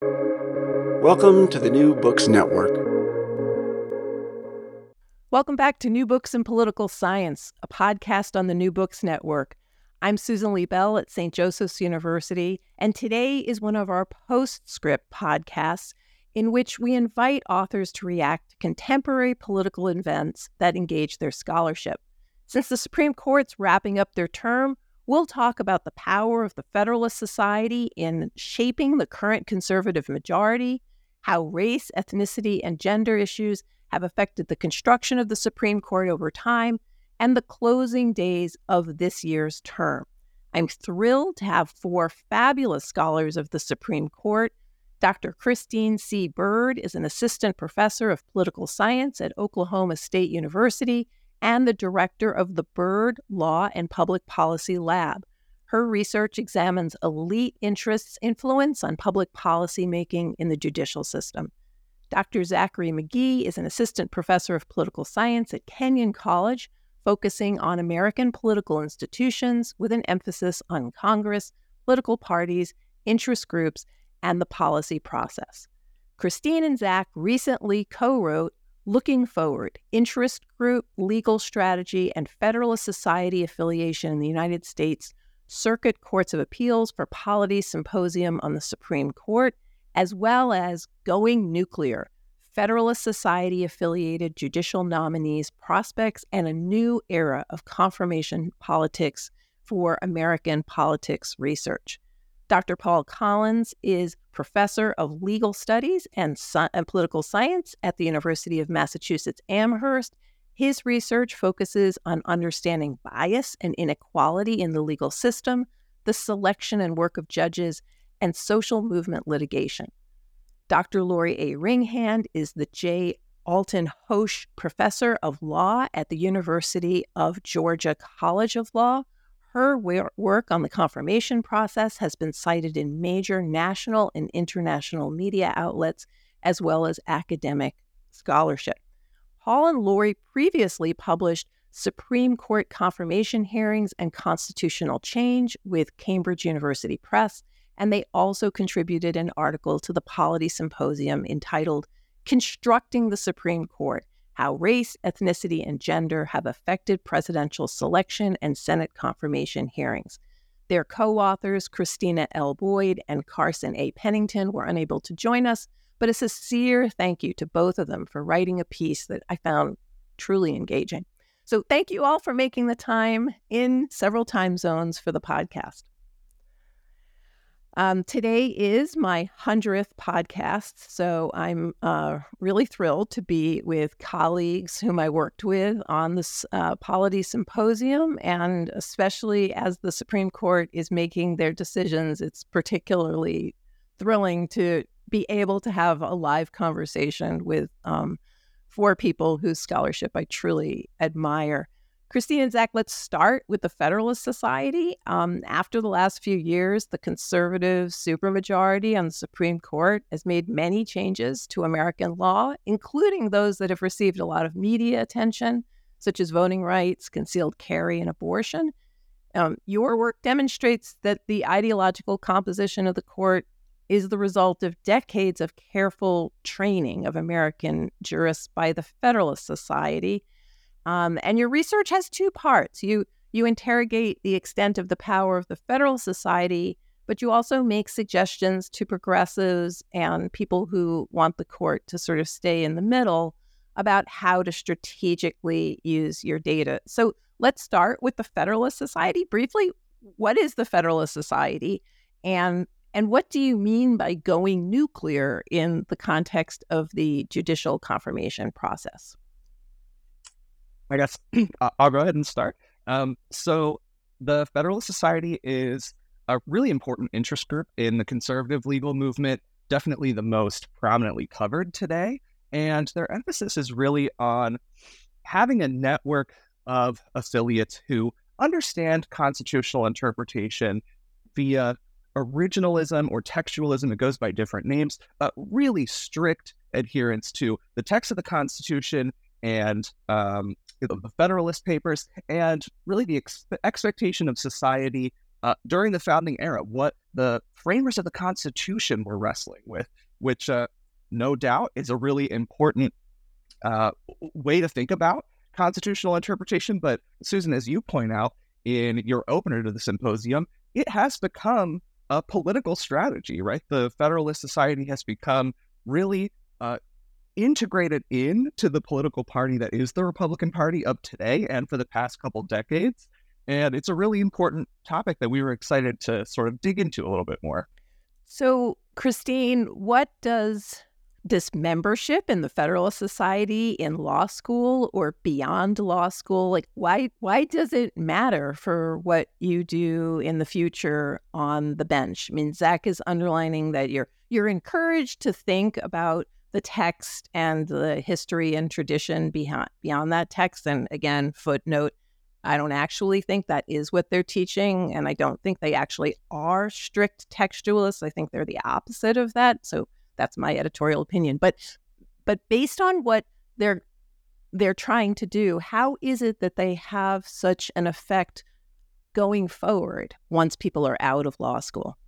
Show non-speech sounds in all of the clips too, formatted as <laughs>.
Welcome to the New Books Network. Welcome back to New Books in Political Science, a podcast on the New Books Network. I'm Susan Liebell at St. Joseph's University, and today is one of our postscript podcasts in which we invite authors to react to contemporary political events that engage their scholarship. Since the Supreme Court's wrapping up their term, we'll talk about the power of the Federalist Society in shaping the current conservative majority, how race, ethnicity, and gender issues have affected the construction of the Supreme Court over time, and the closing days of this year's term. I'm thrilled to have four fabulous scholars of the Supreme Court. Dr. Christine C. Bird is an assistant professor of political science at Oklahoma State University and the director of the Bird Law and Public Policy Lab. Her research examines elite interests' influence on public policy making in the judicial system. Dr. Zachary McGee is an assistant professor of political science at Kenyon College, focusing on American political institutions with an emphasis on Congress, political parties, interest groups, and the policy process. Christine and Zach recently co wrote Looking Forward Interest Group, Legal Strategy, and Federalist Society Affiliation in the United States Circuit Courts of Appeals for Polity Symposium on the Supreme Court, as well as Going Nuclear Federalist Society affiliated judicial nominees' prospects and a new era of confirmation politics for American politics research. Dr. Paul Collins is professor of legal studies and, and, political science at the University of Massachusetts Amherst his research focuses on understanding bias and inequality in the legal system, the selection and work of judges, and social movement litigation. Dr. Lori A. Ringhand is the J. Alton Hosch Professor of Law at the University of Georgia College of Law. Her work on the confirmation process has been cited in major national and international media outlets, as well as academic scholarship. Paul and Lori previously published Supreme Court confirmation hearings and constitutional change with Cambridge University Press, and they also contributed an article to the Polity Symposium entitled Constructing the Supreme Court How Race, Ethnicity, and Gender Have Affected Presidential Selection and Senate Confirmation Hearings. Their co authors, Christina L. Boyd and Carson A. Pennington, were unable to join us, but a sincere thank you to both of them for writing a piece that I found truly engaging. So, thank you all for making the time in several time zones for the podcast. Um, today is my 100th podcast, so I'm uh, really thrilled to be with colleagues whom I worked with on this uh, polity symposium, and especially as the Supreme Court is making their decisions, it's particularly thrilling to be able to have a live conversation with um, four people whose scholarship I truly admire. Christine and Zach, let's start with the Federalist Society. Um, after the last few years, the conservative supermajority on the Supreme Court has made many changes to American law, including those that have received a lot of media attention, such as voting rights, concealed carry, and abortion. Um, your work demonstrates that the ideological composition of the court is the result of decades of careful training of American jurists by the Federalist Society. Um, and your research has two parts. You you interrogate the extent of the power of the Federalist Society, but you also make suggestions to progressives and people who want the court to sort of stay in the middle about how to strategically use your data. So let's start with the Federalist Society briefly. What is the Federalist Society? And and what do you mean by going nuclear in the context of the judicial confirmation process? I guess <clears throat> I'll go ahead and start. Um, so, the Federalist Society is a really important interest group in the conservative legal movement. definitely the most prominently covered today. And their emphasis is really on having a network of affiliates who understand constitutional interpretation via originalism or textualism. It goes by different names, but really strict adherence to the text of the Constitution and um, the Federalist Papers, and really the ex- expectation of society uh, during the founding era, what the framers of the Constitution were wrestling with, which uh, no doubt is a really important uh, way to think about constitutional interpretation. But Susan, as you point out in your opener to the symposium, it has become a political strategy, right? The Federalist Society has become really uh, integrated into the political party that is the Republican Party of today and for the past couple decades. And it's a really important topic that we were excited to sort of dig into a little bit more. So, Christine, what does this membership in the Federalist Society in law school or beyond law school, like why why does it matter for what you do in the future on the bench? I mean, Zach is underlining that you're you're encouraged to think about the text and the history and tradition behind beyond that text. And again, footnote, I don't actually think that is what they're teaching, and I don't think they actually are strict textualists. I think they're the opposite of that. So that's my editorial opinion. But but based on what they're they're trying to do, how is it that they have such an effect going forward once people are out of law school?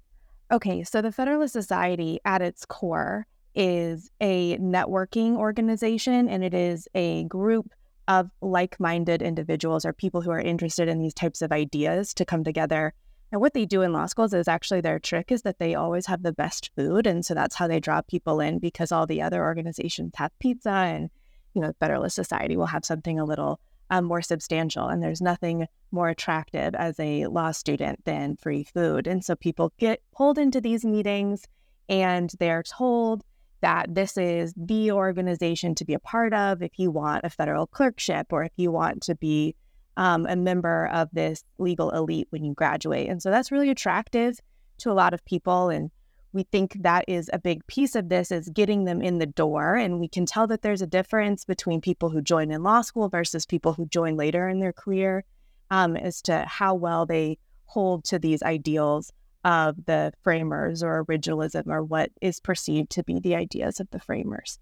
Okay, so the Federalist Society at its core is a networking organization and it is a group of like minded individuals or people who are interested in these types of ideas to come together. And what they do in law schools is actually their trick is that they always have the best food. And so that's how they draw people in because all the other organizations have pizza and, you know, Federalist Society will have something a little um, more substantial. And there's nothing more attractive as a law student than free food. And so people get pulled into these meetings and they're told that this is the organization to be a part of if you want a federal clerkship or if you want to be um, a member of this legal elite when you graduate. And so that's really attractive to a lot of people. And we think that is a big piece of this is getting them in the door. And we can tell that there's a difference between people who join in law school versus people who join later in their career um, as to how well they hold to these ideals of the framers or originalism or what is perceived to be the ideas of the framers.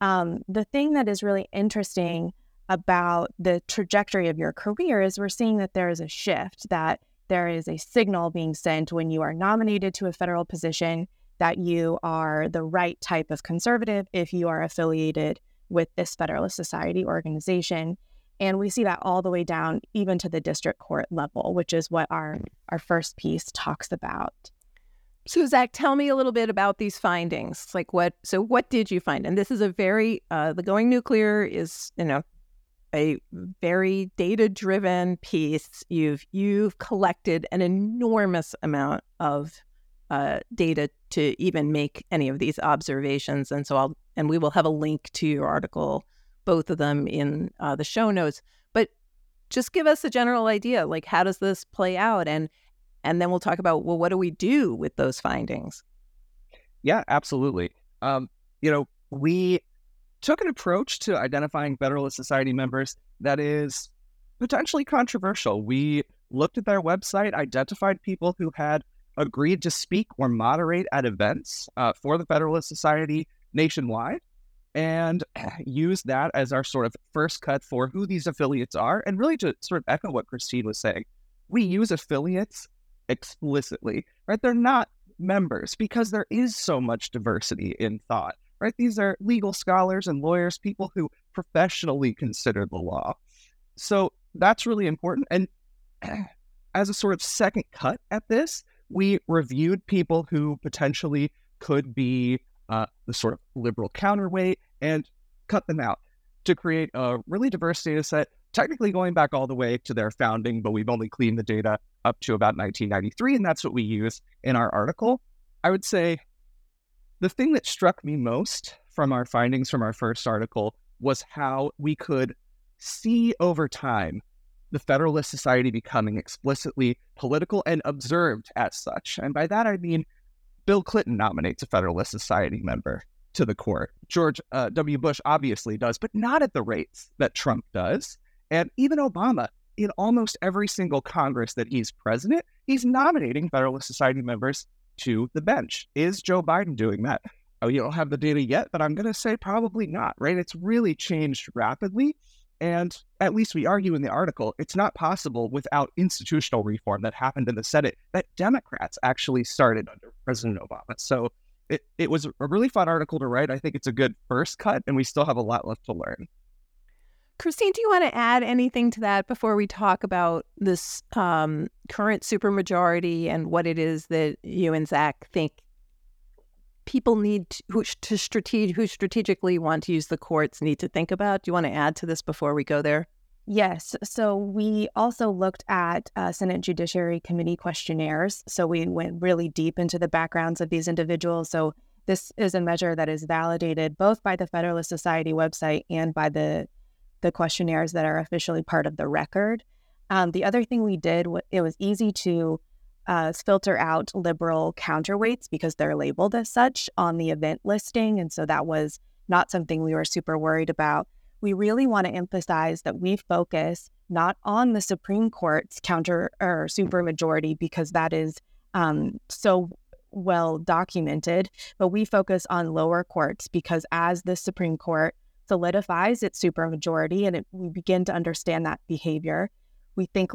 Um, the thing that is really interesting about the trajectory of your career is we're seeing that there is a shift, that there is a signal being sent when you are nominated to a federal position that you are the right type of conservative if you are affiliated with this Federalist Society organization. And we see that all the way down, even to the district court level, which is what our, our first piece talks about. So, Zach, tell me a little bit about these findings. Like, what? So, what did you find? And this is a very uh, the going nuclear is you know a very data driven piece. You've you've collected an enormous amount of uh, data to even make any of these observations, and so I'll and we will have a link to your article both of them in uh, the show notes. But just give us a general idea, like how does this play out, and and then we'll talk about well, what do we do with those findings? Yeah, absolutely. Um, you know, we took an approach to identifying Federalist Society members that is potentially controversial. We looked at their website, identified people who had agreed to speak or moderate at events uh, for the Federalist Society nationwide, and <clears throat> use that as our sort of first cut for who these affiliates are. And really to sort of echo what Christine was saying, we use affiliates explicitly, right? They're not members because there is so much diversity in thought, right? These are legal scholars and lawyers, people who professionally consider the law. So that's really important. And <clears throat> as a sort of second cut at this, we reviewed people who potentially could be uh, the sort of liberal counterweight, and cut them out to create a really diverse data set, technically going back all the way to their founding, but we've only cleaned the data up to about 1993, and that's what we use in our article. I would say the thing that struck me most from our findings from our first article was how we could see over time the Federalist Society becoming explicitly political and observed as such. And by that I mean Bill Clinton nominates a Federalist Society member to the court. George uh, W. Bush obviously does, but not at the rates that Trump does. And even Obama, in almost every single Congress that he's president, he's nominating Federalist Society members to the bench. Is Joe Biden doing that? Oh, you don't have the data yet, but I'm going to say probably not, right? It's really changed rapidly. And at least we argue in the article, it's not possible without institutional reform that happened in the Senate that Democrats actually started under President Obama. So it, it was a really fun article to write. I think it's a good first cut, and we still have a lot left to learn. Christine, do you want to add anything to that before we talk about this um, current supermajority and what it is that you and Zach think people need to, to strateg- who strategically want to use the courts need to think about? Do you want to add to this before we go there? Yes. So we also looked at uh, Senate Judiciary Committee questionnaires. So we went really deep into the backgrounds of these individuals. So this is a measure that is validated both by the Federalist Society website and by the the questionnaires that are officially part of the record. Um, the other thing we did, it was easy to uh, filter out liberal counterweights because they're labeled as such on the event listing. And so that was not something we were super worried about. We really want to emphasize that we focus not on the Supreme Court's counter or supermajority because that is um, so well documented, but we focus on lower courts because as the Supreme Court solidifies its supermajority and it, we begin to understand that behavior, we think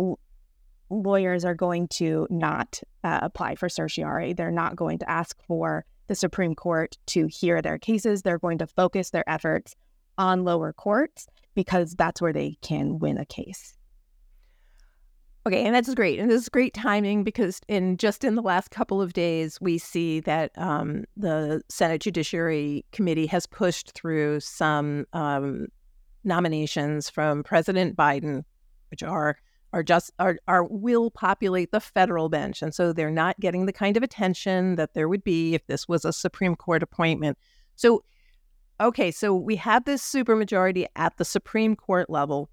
lawyers are going to not uh, apply for certiorari. They're not going to ask for the Supreme Court to hear their cases. They're going to focus their efforts on lower courts because that's where they can win a case. Okay, and that's great. And this is great timing because in just in the last couple of days, we see that um, the Senate Judiciary Committee has pushed through some um, nominations from President Biden, which are are just are, are will populate the federal bench and so they're not getting the kind of attention that there would be if this was a supreme court appointment. So okay so we have this supermajority at the supreme court level.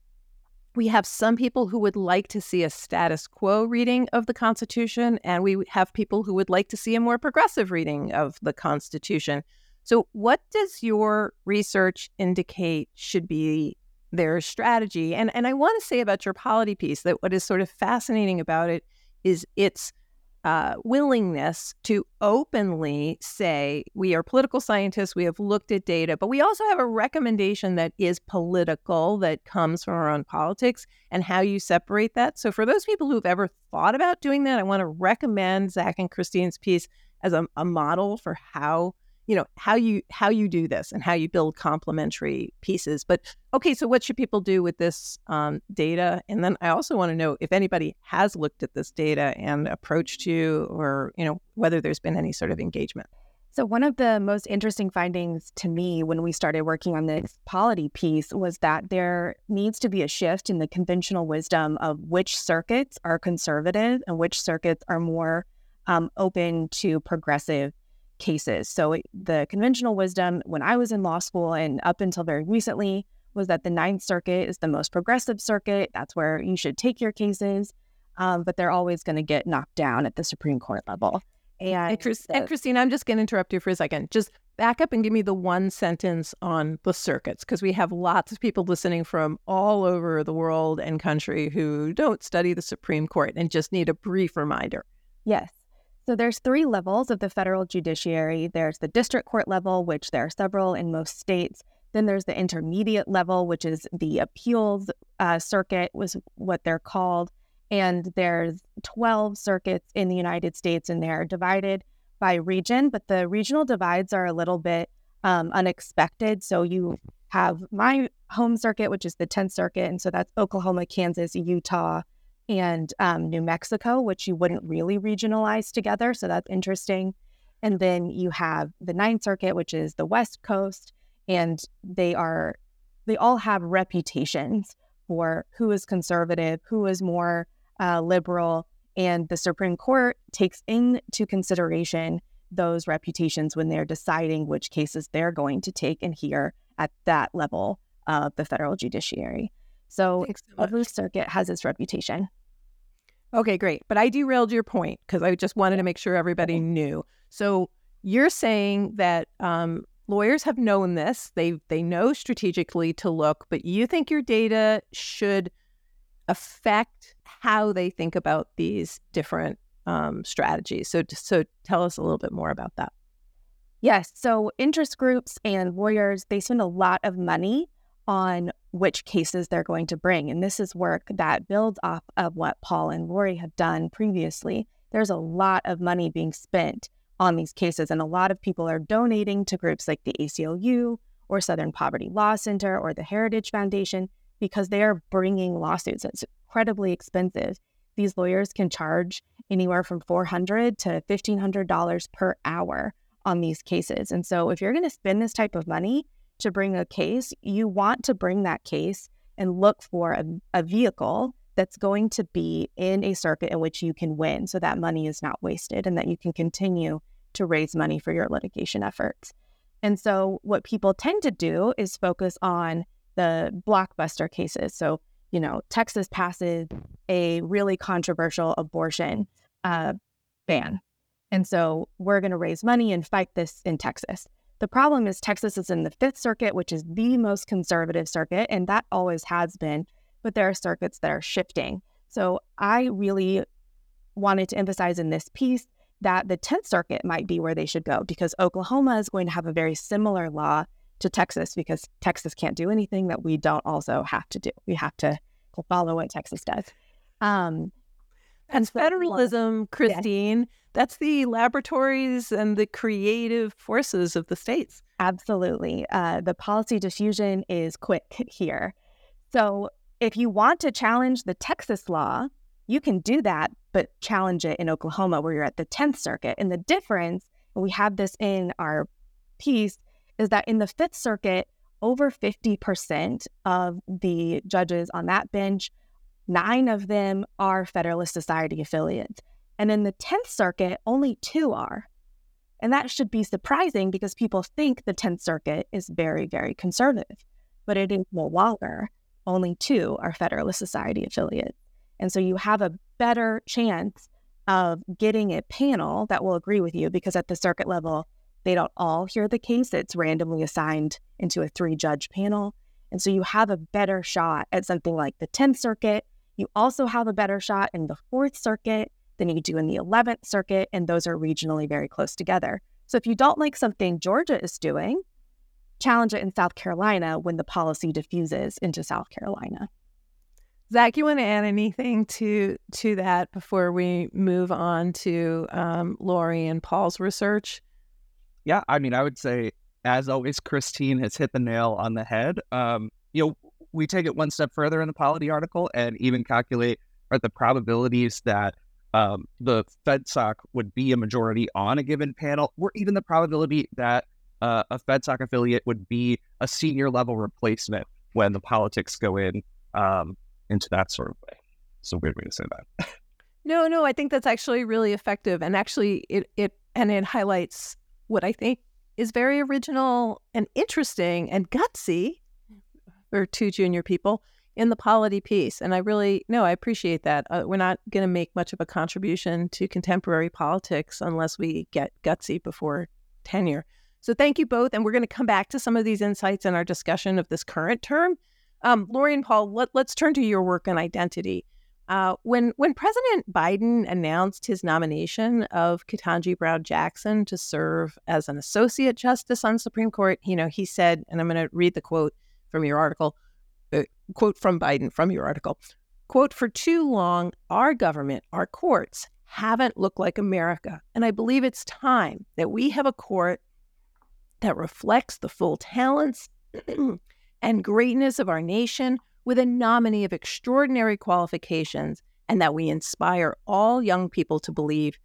We have some people who would like to see a status quo reading of the constitution and we have people who would like to see a more progressive reading of the constitution. So what does your research indicate should be their strategy. And and I want to say about your polity piece that what is sort of fascinating about it is its uh, willingness to openly say we are political scientists, we have looked at data, but we also have a recommendation that is political that comes from our own politics and how you separate that. So for those people who've ever thought about doing that, I want to recommend Zach and Christine's piece as a, a model for how you know how you how you do this and how you build complementary pieces but okay so what should people do with this um, data? And then i also want to know if anybody has looked at this data and approached you or you know whether there's been any sort of engagement. So one of the most interesting findings to me when we started working on this polity piece was that there needs to be a shift in the conventional wisdom of which circuits are conservative and which circuits are more um, open to progressive cases. So the conventional wisdom when I was in law school and up until very recently was that the Ninth Circuit is the most progressive circuit. That's where you should take your cases, um, but they're always going to get knocked down at the Supreme Court level. And, and, Chris, the, and Christine, I'm just going to interrupt you for a second. Just back up and give me the one sentence on the circuits because we have lots of people listening from all over the world and country who don't study the Supreme Court and just need a brief reminder. Yes. So there's three levels of the federal judiciary. There's the district court level, which there are several in most states. Then there's the intermediate level, which is the appeals uh, circuit, was what they're called. And there's 12 circuits in the United States, and they're divided by region. But the regional divides are a little bit um, unexpected. So you have my home circuit, which is the 10th Circuit, and so that's Oklahoma, Kansas, Utah, and um, New Mexico, which you wouldn't really regionalize together. So that's interesting. And then you have the Ninth Circuit, which is the West Coast, and they are they all have reputations for who is conservative, who is more uh, liberal, and the Supreme Court takes into consideration those reputations when they're deciding which cases they're going to take and hear at that level of the federal judiciary. So, every circuit has its reputation. Okay, great. But I derailed your point because I just wanted to make sure everybody knew. So you're saying that um, lawyers have known this; they they know strategically to look, but you think your data should affect how they think about these different um, strategies. So so tell us a little bit more about that. Yes. So interest groups and lawyers they spend a lot of money on which cases they're going to bring. And this is work that builds off of what Paul and Lori have done previously. There's a lot of money being spent on these cases, and a lot of people are donating to groups like the ACLU or Southern Poverty Law Center or the Heritage Foundation because they are bringing lawsuits. It's incredibly expensive. These lawyers can charge anywhere from $400 to $1,500 per hour on these cases. And so, if you're going to spend this type of money, to bring a case, you want to bring that case and look for a, a vehicle that's going to be in a circuit in which you can win so that money is not wasted and that you can continue to raise money for your litigation efforts. And so, what people tend to do is focus on the blockbuster cases. So, you know, Texas passes a really controversial abortion uh, ban. And so, we're going to raise money and fight this in Texas. The problem is Texas is in the Fifth Circuit, which is the most conservative circuit, and that always has been, but there are circuits that are shifting. So I really wanted to emphasize in this piece that the 10th Circuit might be where they should go because Oklahoma is going to have a very similar law to Texas because Texas can't do anything that we don't also have to do. We have to follow what Texas does. Um, and federalism, Christine, that's the laboratories and the creative forces of the states. Absolutely. Uh, the policy diffusion is quick <laughs> here. So if you want to challenge the Texas law, you can do that, but challenge it in Oklahoma where you're at the 10th Circuit. And the difference, and we have this in our piece, is that in the Fifth Circuit, over 50% of the judges on that bench, nine of them are Federalist Society affiliates. And in the 10th Circuit, only two are. And that should be surprising because people think the 10th Circuit is very, very conservative, but it is no longer. Only two are Federalist Society affiliates. And so you have a better chance of getting a panel that will agree with you because at the circuit level, they don't all hear the case. It's randomly assigned into a three judge panel. And so you have a better shot at something like the 10th Circuit. You also have a better shot in the Fourth Circuit than you do in the 11th Circuit, and those are regionally very close together. So if you don't like something Georgia is doing, challenge it in South Carolina when the policy diffuses into South Carolina. Zach, you want to add anything to to that before we move on to um, Lori and Paul's research? Yeah, I mean, I would say, as always, Christine has hit the nail on the head. Um, you know, we take it one step further in the polity article and even calculate are the probabilities that um, the FedSoc would be a majority on a given panel, or even the probability that uh, a FedSoc affiliate would be a senior level replacement when the politics go in um, into that sort of way. It's a weird way to say that. no, no, I think that's actually really effective, and actually, it it and it highlights what I think is very original and interesting and gutsy for two junior people in the polity piece. And I really, no, I appreciate that. Uh, we're not going to make much of a contribution to contemporary politics unless we get gutsy before tenure. So thank you both. And we're going to come back to some of these insights in our discussion of this current term. Um, Lori and Paul, let, us turn to your work on identity. Uh, when when President Biden announced his nomination of Ketanji Brown Jackson to serve as an associate justice on Supreme Court, you know, he said, and I'm going to read the quote from your article uh, quote from Biden from your article. Quote, for too long, our government, our courts haven't looked like America. And I believe it's time that we have a court that reflects the full talents <clears throat> and greatness of our nation with a nominee of extraordinary qualifications and that we inspire all young people to believe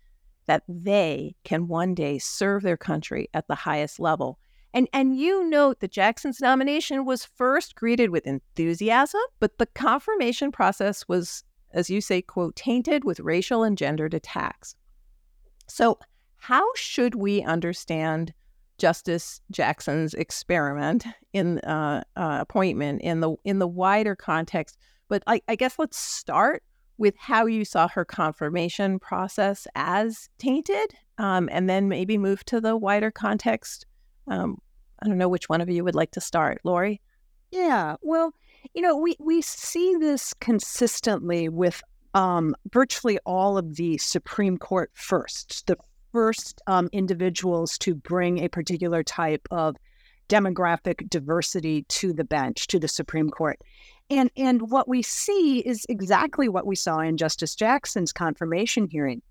that they can one day serve their country at the highest level and and you note that Jackson's nomination was first greeted with enthusiasm, but the confirmation process was, as you say, quote, tainted with racial and gendered attacks. So, how should we understand Justice Jackson's experiment in uh, uh, appointment in the in the wider context? But I, I guess let's start with how you saw her confirmation process as tainted, um, and then maybe move to the wider context. Um, I don't know which one of you would like to start, Lori. Yeah, well, you know, we we see this consistently with um, virtually all of the Supreme Court firsts, the first um, individuals to bring a particular type of demographic diversity to the bench, to the Supreme Court. And and what we see is exactly what we saw in Justice Jackson's confirmation hearing,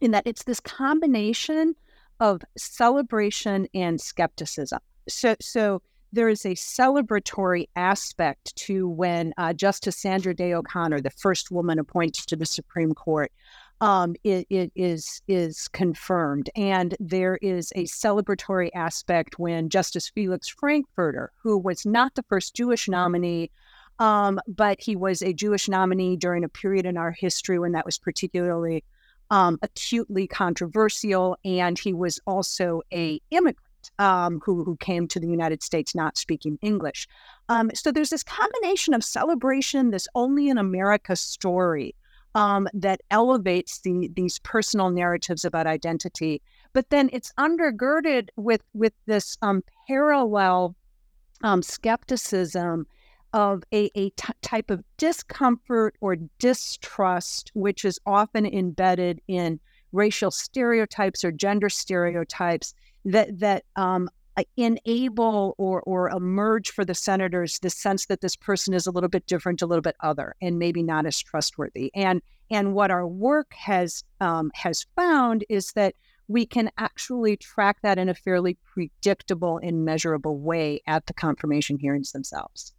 in that it's this combination of celebration and skepticism. So so there is a celebratory aspect to when uh, Justice Sandra Day O'Connor, the first woman appointed to the Supreme Court, um, it, it is is confirmed, and there is a celebratory aspect when Justice Felix Frankfurter, who was not the first Jewish nominee, um, but he was a Jewish nominee during a period in our history when that was particularly um, acutely controversial, and he was also a immigrant. Um, who, who came to the United States not speaking English. Um, so there's this combination of celebration, this only in America story, um, that elevates the, these personal narratives about identity. But then it's undergirded with with this um, parallel um, skepticism of a, a t- type of discomfort or distrust, which is often embedded in racial stereotypes or gender stereotypes that that um, enable or or emerge for the senators the sense that this person is a little bit different, a little bit other, and maybe not as trustworthy. And and what our work has um, has found is that we can actually track that in a fairly predictable and measurable way at the confirmation hearings themselves.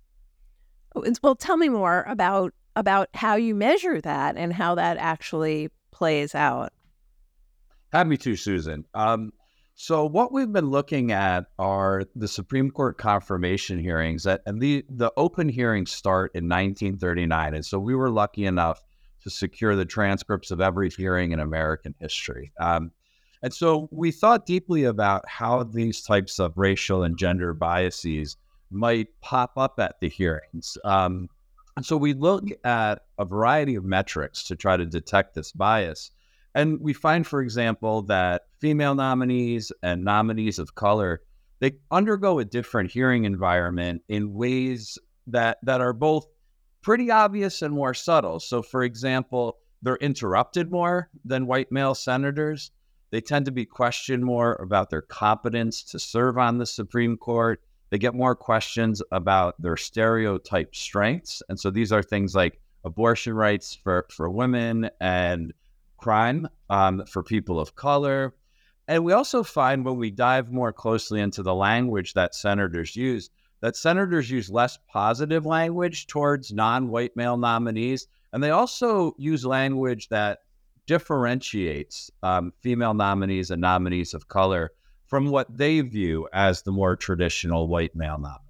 Oh, well, tell me more about about how you measure that and how that actually plays out. Happy to, Susan. Um, so what we've been looking at are the Supreme Court confirmation hearings, that, and the the open hearings start in 1939, and so we were lucky enough to secure the transcripts of every hearing in American history. Um, and so we thought deeply about how these types of racial and gender biases might pop up at the hearings. Um, so we look at a variety of metrics to try to detect this bias. And we find, for example, that female nominees and nominees of color, they undergo a different hearing environment in ways that that are both pretty obvious and more subtle. So for example, they're interrupted more than white male senators. They tend to be questioned more about their competence to serve on the Supreme Court. They get more questions about their stereotype strengths. And so these are things like abortion rights for, for women and crime um, for people of color. And we also find when we dive more closely into the language that senators use, that senators use less positive language towards non white male nominees. And they also use language that differentiates um, female nominees and nominees of color from what they view as the more traditional white male nominee.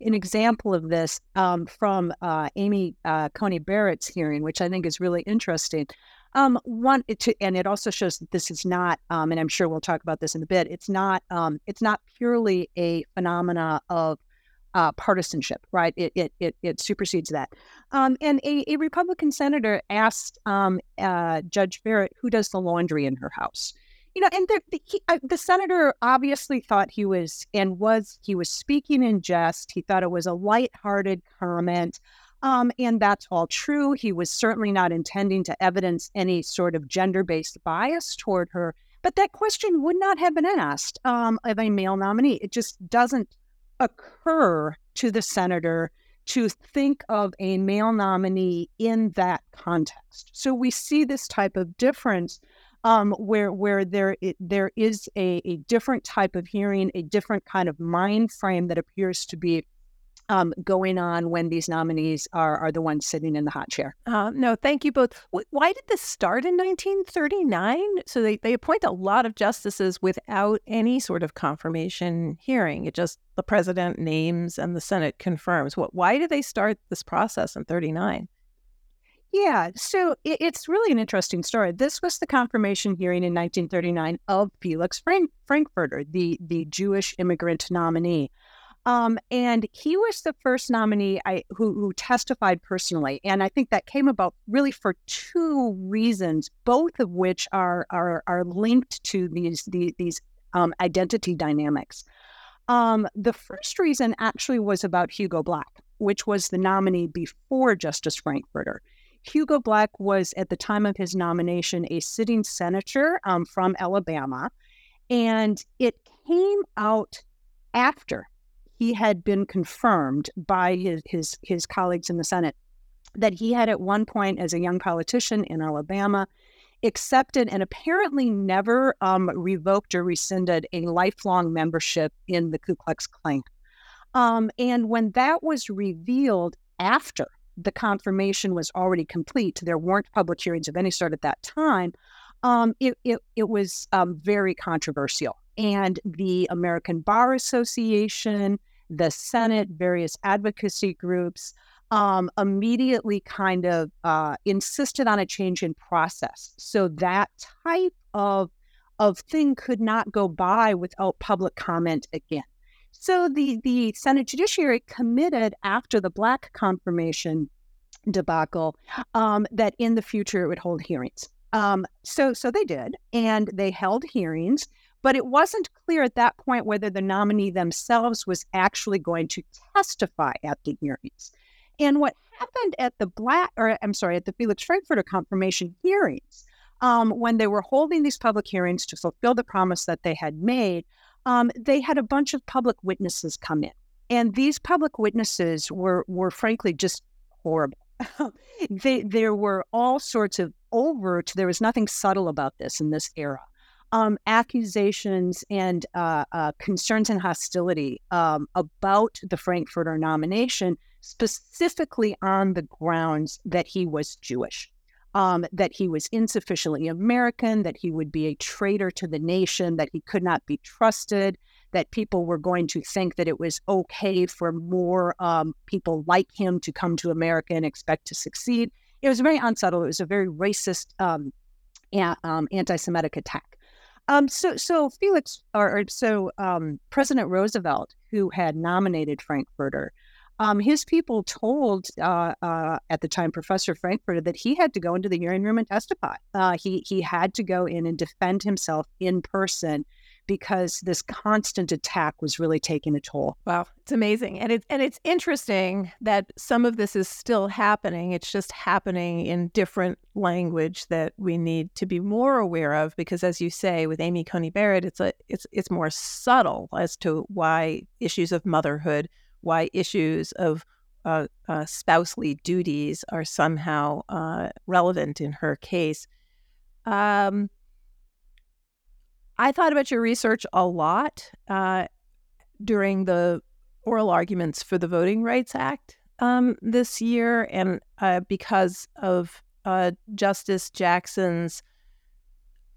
An example of this um, from uh, Amy uh, Coney Barrett's hearing, which I think is really interesting. Um, one, it to, and it also shows that this is not, um, and I'm sure we'll talk about this in a bit. It's not, um, it's not purely a phenomena of uh, partisanship, right? It, it it it supersedes that. Um, and a, a Republican senator asked um, uh, Judge Barrett who does the laundry in her house. You know, and the the, he, uh, the senator obviously thought he was and was he was speaking in jest. He thought it was a lighthearted comment. Um, and that's all true. He was certainly not intending to evidence any sort of gender based bias toward her. But that question would not have been asked um, of a male nominee. It just doesn't occur to the senator to think of a male nominee in that context. So we see this type of difference um, where where there it, there is a, a different type of hearing, a different kind of mind frame that appears to be um, going on when these nominees are are the ones sitting in the hot chair. Uh, no, thank you both. Why did this start in 1939? So they, they appoint a lot of justices without any sort of confirmation hearing. It just the president names and the Senate confirms. What? Why did they start this process in 39? Yeah, so it, it's really an interesting story. This was the confirmation hearing in 1939 of Felix Frank, Frankfurter, the the Jewish immigrant nominee. Um, and he was the first nominee I, who, who, testified personally. And I think that came about really for two reasons, both of which are, are, are linked to these, these, these um, identity dynamics. Um, the first reason actually was about Hugo Black, which was the nominee before Justice Frankfurter. Hugo Black was, at the time of his nomination, a sitting senator um, from Alabama. And it came out after he had been confirmed by his, his, his colleagues in the Senate that he had at one point, as a young politician in Alabama, accepted and apparently never um, revoked or rescinded a lifelong membership in the Ku Klux Klan. Um, and when that was revealed after the confirmation was already complete, there weren't public hearings of any sort at that time, um, it, it, it, was um, very controversial. And the American Bar Association, the Senate, various advocacy groups um, immediately kind of uh, insisted on a change in process. So that type of of thing could not go by without public comment again. So the the Senate Judiciary committed after the Black confirmation debacle um, that in the future it would hold hearings. Um, so so they did, and they held hearings. But it wasn't clear at that point whether the nominee themselves was actually going to testify at the hearings. And what happened at the Black, or I'm sorry, at the Felix Frankfurter confirmation hearings, um, when they were holding these public hearings to fulfill the promise that they had made, um, they had a bunch of public witnesses come in. And these public witnesses were, were frankly just horrible. <laughs> they, there were all sorts of overt, there was nothing subtle about this in this era um, accusations and uh, uh, concerns and hostility um, about the Frankfurter nomination, specifically on the grounds that he was Jewish, um, that he was insufficiently American, that he would be a traitor to the nation, that he could not be trusted, that people were going to think that it was okay for more um, people like him to come to America and expect to succeed. It was very unsubtle. It was a very racist, um, um anti Semitic attack. Um, so, so Felix, or, or so um, President Roosevelt, who had nominated Frankfurter, um, his people told uh, uh, at the time Professor Frankfurter that he had to go into the hearing room and testify. Uh, he he had to go in and defend himself in person because this constant attack was really taking a toll. Wow, it's amazing, and it's and it's interesting that some of this is still happening. It's just happening in different language that we need to be more aware of because, as you say, with Amy Coney Barrett, it's a it's it's more subtle as to why issues of motherhood, why issues of uh, uh, spousely duties are somehow uh, relevant in her case. Um, I thought about your research a lot uh, during the oral arguments for the Voting Rights Act um, this year, and uh, because of uh, Justice Jackson's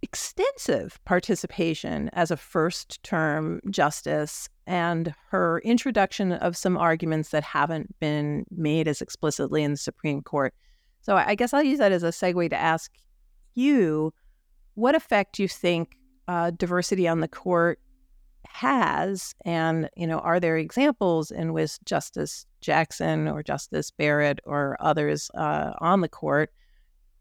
extensive participation as a first term justice and her introduction of some arguments that haven't been made as explicitly in the Supreme Court. So I guess I'll use that as a segue to ask you what effect you think uh, diversity on the court has and you know are there examples in which justice jackson or justice barrett or others uh, on the court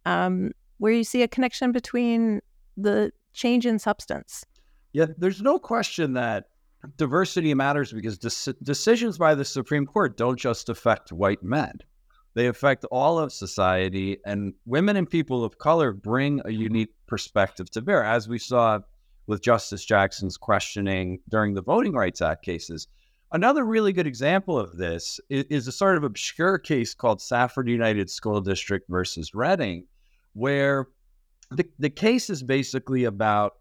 um, where you see a connection between the change in substance yeah there's no question that diversity matters because de- decisions by the supreme court don't just affect white men they affect all of society and women and people of color bring a unique perspective to bear as we saw with Justice Jackson's questioning during the Voting Rights Act cases. Another really good example of this is, a sort of obscure case called Safford Unified School District versus Redding, where the, the case is basically about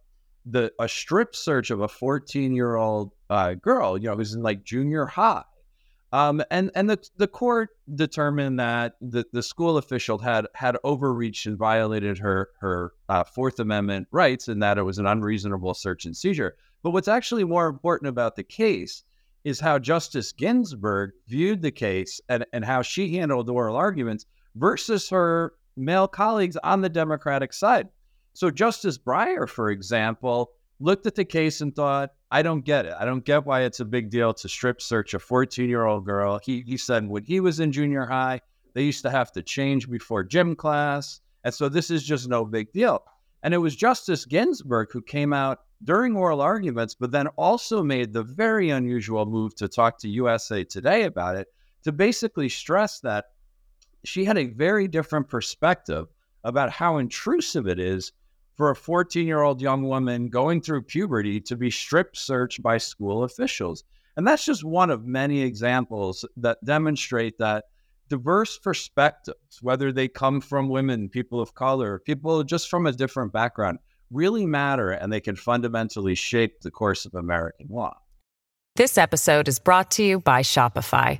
the a strip search of a 14 year old uh, girl, you know, who's in like junior high, um, and and the the court determined that the, the school official had had overreached and violated her her uh, Fourth Amendment rights, and that it was an unreasonable search and seizure. But what's actually more important about the case is how Justice Ginsburg viewed the case and, and how she handled the oral arguments versus her male colleagues on the Democratic side. So Justice Breyer, for example, looked at the case and thought, I don't get it. I don't get why it's a big deal to strip search a 14 year old girl. He, he said when he was in junior high, they used to have to change before gym class. And so this is just no big deal. And it was Justice Ginsburg who came out during oral arguments, but then also made the very unusual move to talk to USA Today about it to basically stress that she had a very different perspective about how intrusive it is for a 14 year old young woman going through puberty to be strip searched by school officials. And that's just one of many examples that demonstrate that diverse perspectives, whether they come from women, people of color, people just from a different background, really matter and they can fundamentally shape the course of American law. This episode is brought to you by Shopify.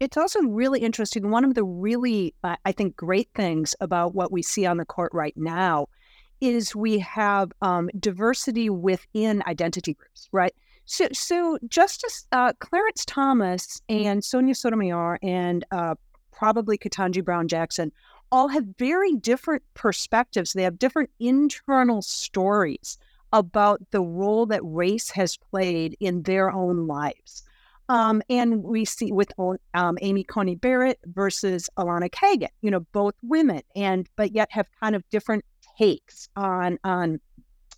it's also really interesting. One of the really I think great things about what we see on the court right now is we have um, diversity within identity groups, right? So, so Justice uh, Clarence Thomas and Sonia Sotomayor and uh, probably Ketanji Brown Jackson, all have very different perspectives. They have different internal stories about the role that race has played in their own lives. Um, and we see with um, Amy Coney Barrett versus Elena Kagan, you know, both women, and but yet have kind of different takes on on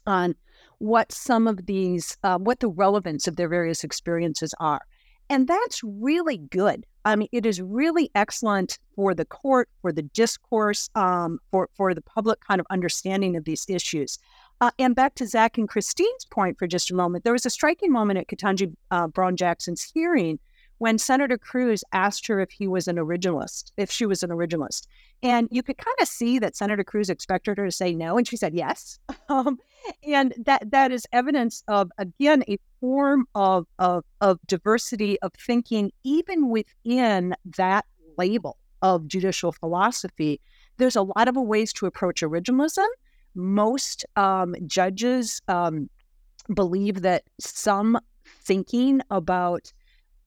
on what some of these, uh, what the relevance of their various experiences are. And that's really good. I mean, it is really excellent for the court, for the discourse, um, for, for the public kind of understanding of these issues. Uh, and back to Zach and Christine's point for just a moment, there was a striking moment at Ketanji uh, Brown Jackson's hearing when Senator Cruz asked her if he was an originalist, if she was an originalist. And you could kind of see that Senator Cruz expected her to say no, and she said yes. <laughs> Um, and that that is evidence of again a form of, of of diversity of thinking, even within that label of judicial philosophy. There's a lot of ways to approach originalism. Most um, judges um, believe that some thinking about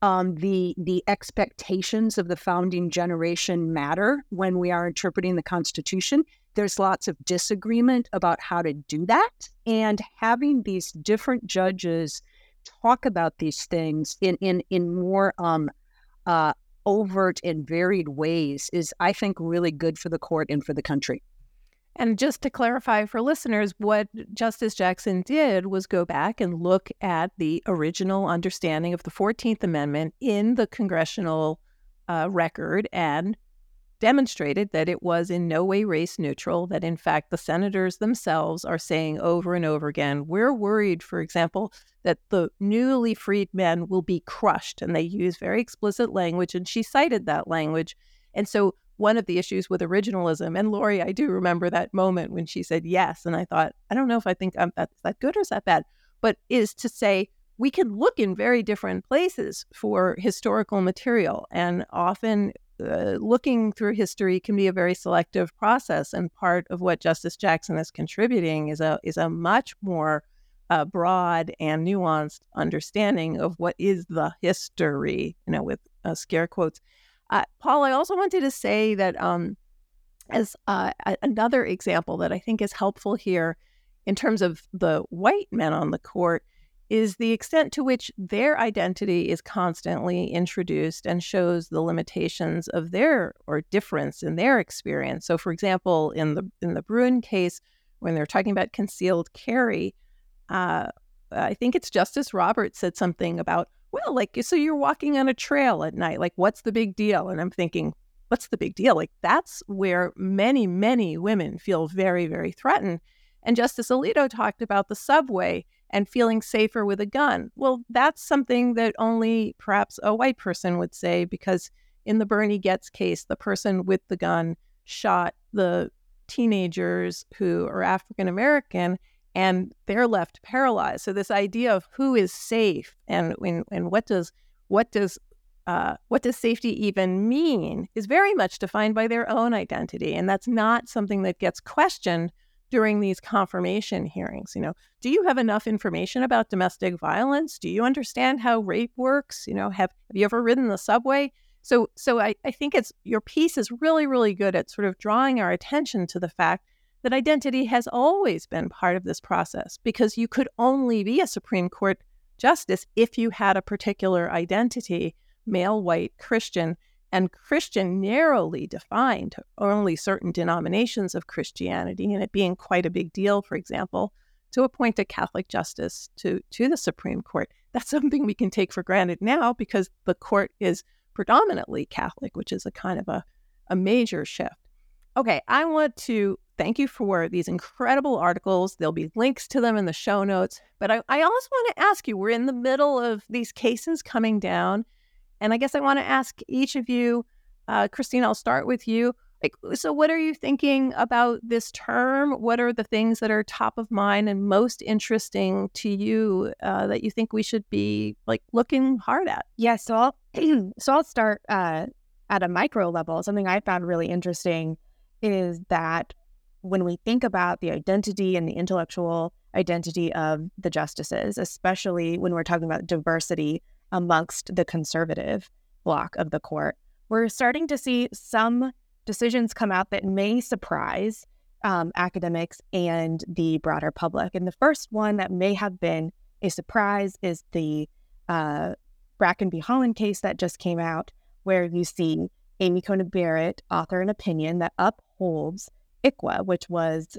um, the the expectations of the founding generation matter when we are interpreting the Constitution. There's lots of disagreement about how to do that, and having these different judges talk about these things in in in more um, uh, overt and varied ways is, I think, really good for the court and for the country. And just to clarify for listeners, what Justice Jackson did was go back and look at the original understanding of the 14th Amendment in the congressional uh, record and demonstrated that it was in no way race neutral, that in fact the senators themselves are saying over and over again, we're worried, for example, that the newly freed men will be crushed. And they use very explicit language, and she cited that language. And so one of the issues with originalism. And Lori, I do remember that moment when she said yes, and I thought, I don't know if I think I'm that, that good or is that bad, but is to say we can look in very different places for historical material, and often uh, looking through history can be a very selective process. And part of what Justice Jackson is contributing is a is a much more uh, broad and nuanced understanding of what is the history, you know, with uh, scare quotes. Uh, Paul, I also wanted to say that um, as uh, another example that I think is helpful here in terms of the white men on the court is the extent to which their identity is constantly introduced and shows the limitations of their or difference in their experience. So, for example, in the in the Bruen case, when they're talking about concealed carry, uh, I think it's Justice Roberts said something about well, like, so you're walking on a trail at night. Like, what's the big deal? And I'm thinking, what's the big deal? Like, that's where many, many women feel very, very threatened. And Justice Alito talked about the subway and feeling safer with a gun. Well, that's something that only perhaps a white person would say because in the Bernie Goetz case, the person with the gun shot the teenagers who are African American and they're left paralyzed. So this idea of who is safe and and, and what does what does uh, what does safety even mean is very much defined by their own identity, and that's not something that gets questioned during these confirmation hearings. You know, do you have enough information about domestic violence? Do you understand how rape works? You know, have have you ever ridden the subway? So, so I, I think it's your piece is really, really good at sort of drawing our attention to the fact that identity has always been part of this process because you could only be a Supreme Court justice if you had a particular identity, male, white, Christian, and Christian narrowly defined only certain denominations of Christianity, and it being quite a big deal, for example, to appoint a Catholic justice to, to the Supreme Court. That's something we can take for granted now because the court is predominantly Catholic, which is a kind of a, a major shift. Okay, I want to thank you for these incredible articles. There'll be links to them in the show notes. But I, I also want to ask you we're in the middle of these cases coming down. And I guess I want to ask each of you, uh, Christine, I'll start with you. Like, so what are you thinking about this term? What are the things that are top of mind and most interesting to you uh, that you think we should be like looking hard at? Yeah, so I'll <clears throat> so I'll start uh, at a micro level. Something I found really interesting is that when we think about the identity and the intellectual identity of the justices, especially when we're talking about diversity amongst the conservative block of the court, we're starting to see some decisions come out that may surprise um, academics and the broader public. And the first one that may have been a surprise is the uh, Brackeen v. Haaland case that just came out, where you see Amy Coney Barrett author an opinion that upholds ICWA, which was,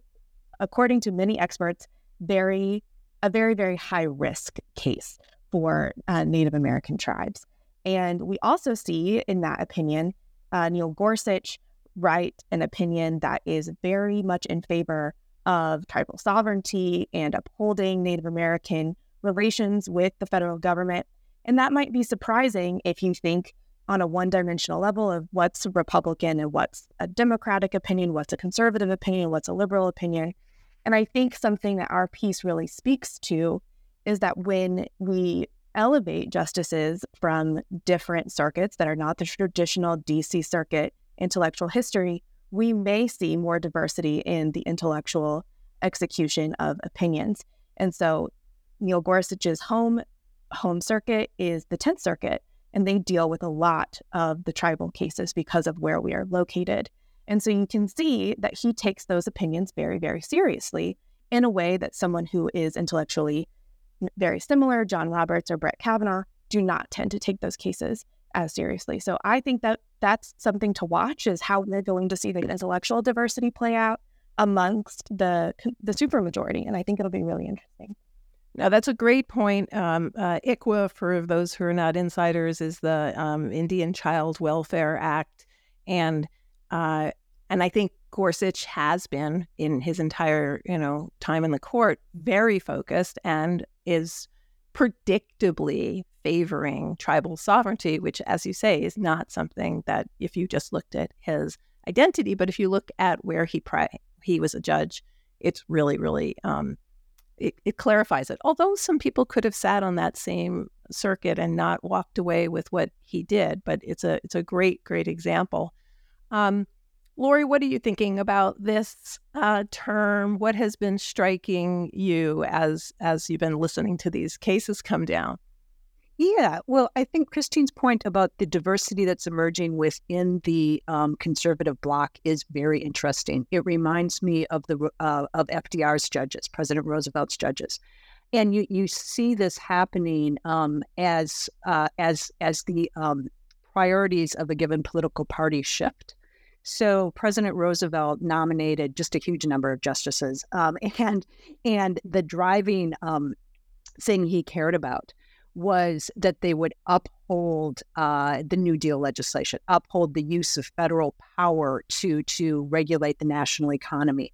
according to many experts, very a very very high risk case for uh, Native American tribes. And we also see in that opinion uh, Neil Gorsuch write an opinion that is very much in favor of tribal sovereignty and upholding Native American relations with the federal government. And that might be surprising if you think on a one dimensional level of what's Republican and what's a Democratic opinion, what's a conservative opinion, what's a liberal opinion. And I think something that our piece really speaks to is that when we elevate justices from different circuits that are not the traditional DC circuit intellectual history, we may see more diversity in the intellectual execution of opinions. And so Neil Gorsuch's home home circuit is the 10th circuit and they deal with a lot of the tribal cases because of where we are located. And so you can see that he takes those opinions very very seriously in a way that someone who is intellectually very similar, John Roberts or Brett Kavanaugh, do not tend to take those cases as seriously. So I think that that's something to watch is how we're going to see the intellectual diversity play out amongst the the supermajority, and I think it'll be really interesting. Now that's a great point. Um, uh, ICWA, for those who are not insiders, is the um, Indian Child Welfare Act, and uh, and I think Gorsuch has been in his entire you know time in the court very focused and is predictably favoring tribal sovereignty, which, as you say, is not something that if you just looked at his identity, but if you look at where he pri- he was a judge, it's really, really um, it, it clarifies it. Although some people could have sat on that same circuit and not walked away with what he did, but it's a it's a great, great example. Um, Lori, what are you thinking about this uh, term? What has been striking you as as you've been listening to these cases come down? Yeah, well, I think Christine's point about the diversity that's emerging within the um, conservative bloc is very interesting. It reminds me of the uh, of FDR's judges, President Roosevelt's judges, and you you see this happening um, as uh, as as the um, priorities of a given political party shift. So President Roosevelt nominated just a huge number of justices, um, <laughs> and and the driving um, thing he cared about was that they would uphold uh, the New Deal legislation, uphold the use of federal power to to regulate the national economy,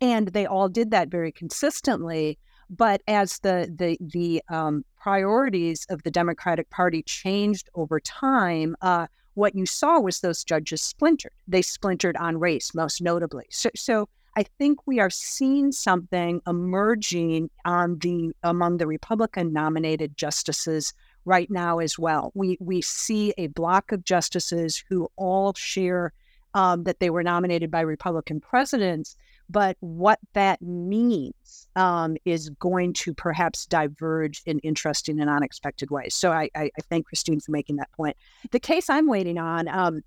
and they all did that very consistently. But as the the the um, priorities of the Democratic Party changed over time, uh, what you saw was those judges splintered. They splintered on race, most notably. So, so I think we are seeing something emerging on the among the Republican nominated justices right now as well. We we see a block of justices who all share um, that they were nominated by Republican presidents, but what that means um, is going to perhaps diverge in interesting and unexpected ways. So I, I, I, thank Christine for making that point. The case I'm waiting on, um,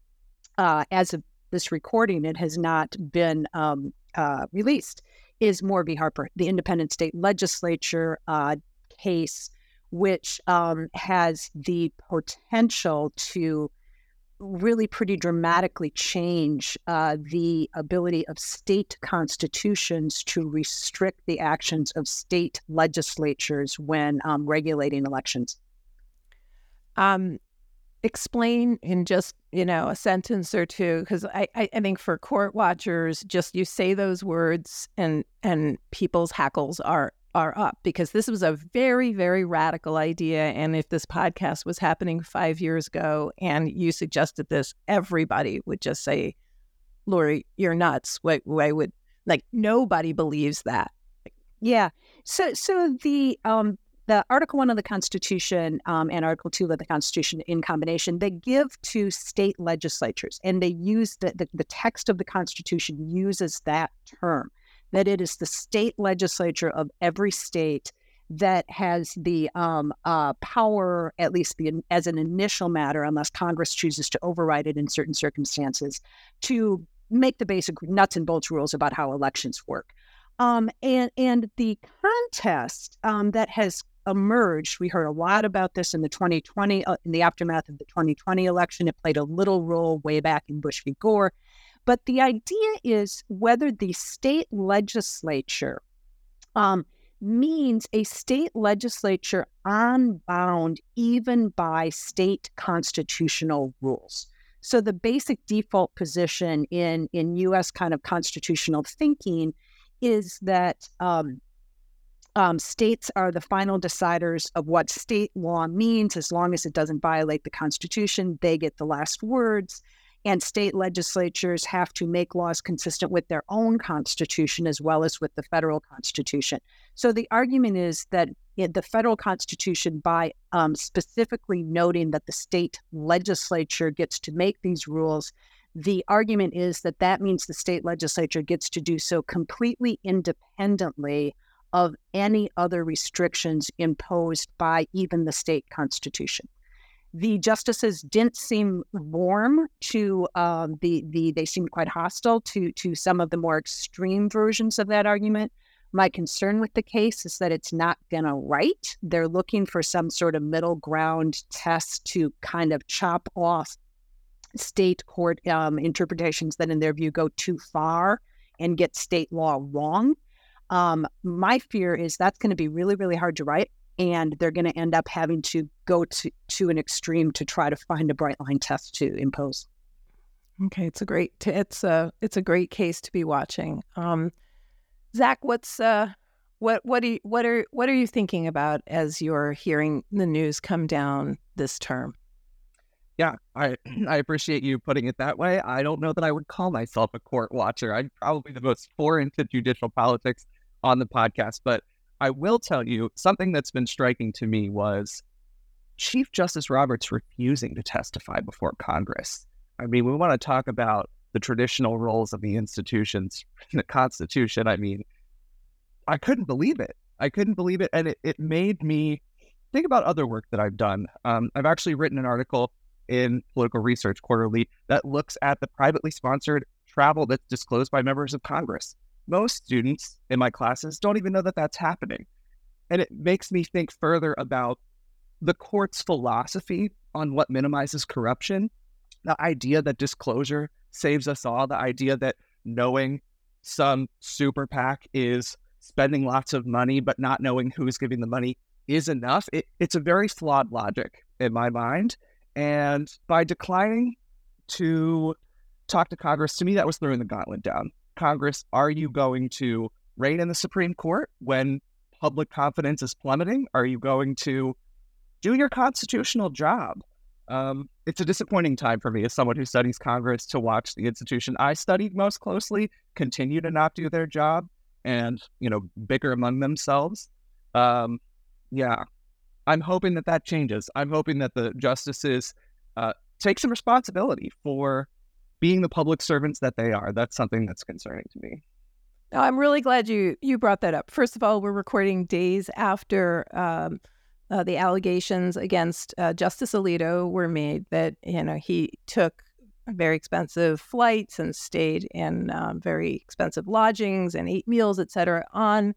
uh, as of this recording, it has not been um, uh, released, is Moore. Harper, the independent state legislature uh, case, which um, has the potential to really pretty dramatically change uh, the ability of state constitutions to restrict the actions of state legislatures when um, regulating elections. Um, explain in just you know a sentence or two because I, I, I think for court watchers just you say those words and and people's hackles are are up because this was a very, very radical idea. And if this podcast was happening five years ago and you suggested this, everybody would just say, Lori, you're nuts. Why, why would, like, nobody believes that. Yeah. So, so the, um, the Article 1 of the Constitution um, and Article 2 of the Constitution in combination, they give to state legislatures and they use the, the, the text of the Constitution uses that term that it is the state legislature of every state that has the um, uh, power, at least the, as an initial matter, unless Congress chooses to override it in certain circumstances, to make the basic nuts and bolts rules about how elections work. Um, and and the contest um, that has emerged, we heard a lot about this in the 2020 uh, in the aftermath of the 2020 election. It played a little role way back in Bush v. Gore. But the idea is whether the state legislature um, means a state legislature unbound even by state constitutional rules. So the basic default position in in U.S. kind of constitutional thinking is that um, um, states are the final deciders of what state law means. As long as it doesn't violate the Constitution, they get the last words and state legislatures have to make laws consistent with their own constitution as well as with the federal constitution. So the argument is that the federal constitution, by um, specifically noting that the state legislature gets to make these rules, the argument is that that means the state legislature gets to do so completely independently of any other restrictions imposed by even the state constitution the justices didn't seem warm to um, the the they seemed quite hostile to to some of the more extreme versions of that argument. My concern with the case is that it's not going to write. They're looking for some sort of middle ground test to kind of chop off state court um, interpretations that, in their view, go too far and get state law wrong. Um, my fear is that's going to be really, really hard to write and they're going to end up having to go to, to an extreme to try to find a bright line test to impose. Okay, it's a great it's a it's a great case to be watching. Um, Zach, what's uh, what what do you, what are what are you thinking about as you're hearing the news come down this term? Yeah, I <clears throat> I appreciate you putting it that way. I don't know that I would call myself a court watcher. I'm probably the most foreign to judicial politics on the podcast, but I will tell you something that's been striking to me was Chief Justice Roberts refusing to testify before Congress. I mean, we want to talk about the traditional roles of the institutions in the Constitution. I mean, I couldn't believe it. I couldn't believe it. And it, it made me think about other work that I've done. Um, I've actually written an article in Political Research Quarterly that looks at the privately sponsored travel that's disclosed by members of Congress most students in my classes don't even know that that's happening. And it makes me think further about the court's philosophy on what minimizes corruption, the idea that disclosure saves us all, the idea that knowing some super PAC is spending lots of money but not knowing who's giving the money is enough. It, it's a very flawed logic in my mind. And by declining to talk to Congress, to me, that was throwing the gauntlet down. Congress, are you going to rein in the Supreme Court when public confidence is plummeting? Are you going to do your constitutional job? Um, it's a disappointing time for me as someone who studies Congress to watch the institution I studied most closely continue to not do their job and you know bicker among themselves. Um, yeah, I'm hoping that that changes. I'm hoping that the justices uh, take some responsibility for being the public servants that they are. That's something that's concerning to me. Now, I'm really glad you you brought that up. First of all, we're recording days after um, uh, the allegations against uh, Justice Alito were made that you know he took very expensive flights and stayed in um, very expensive lodgings and ate meals, et cetera, on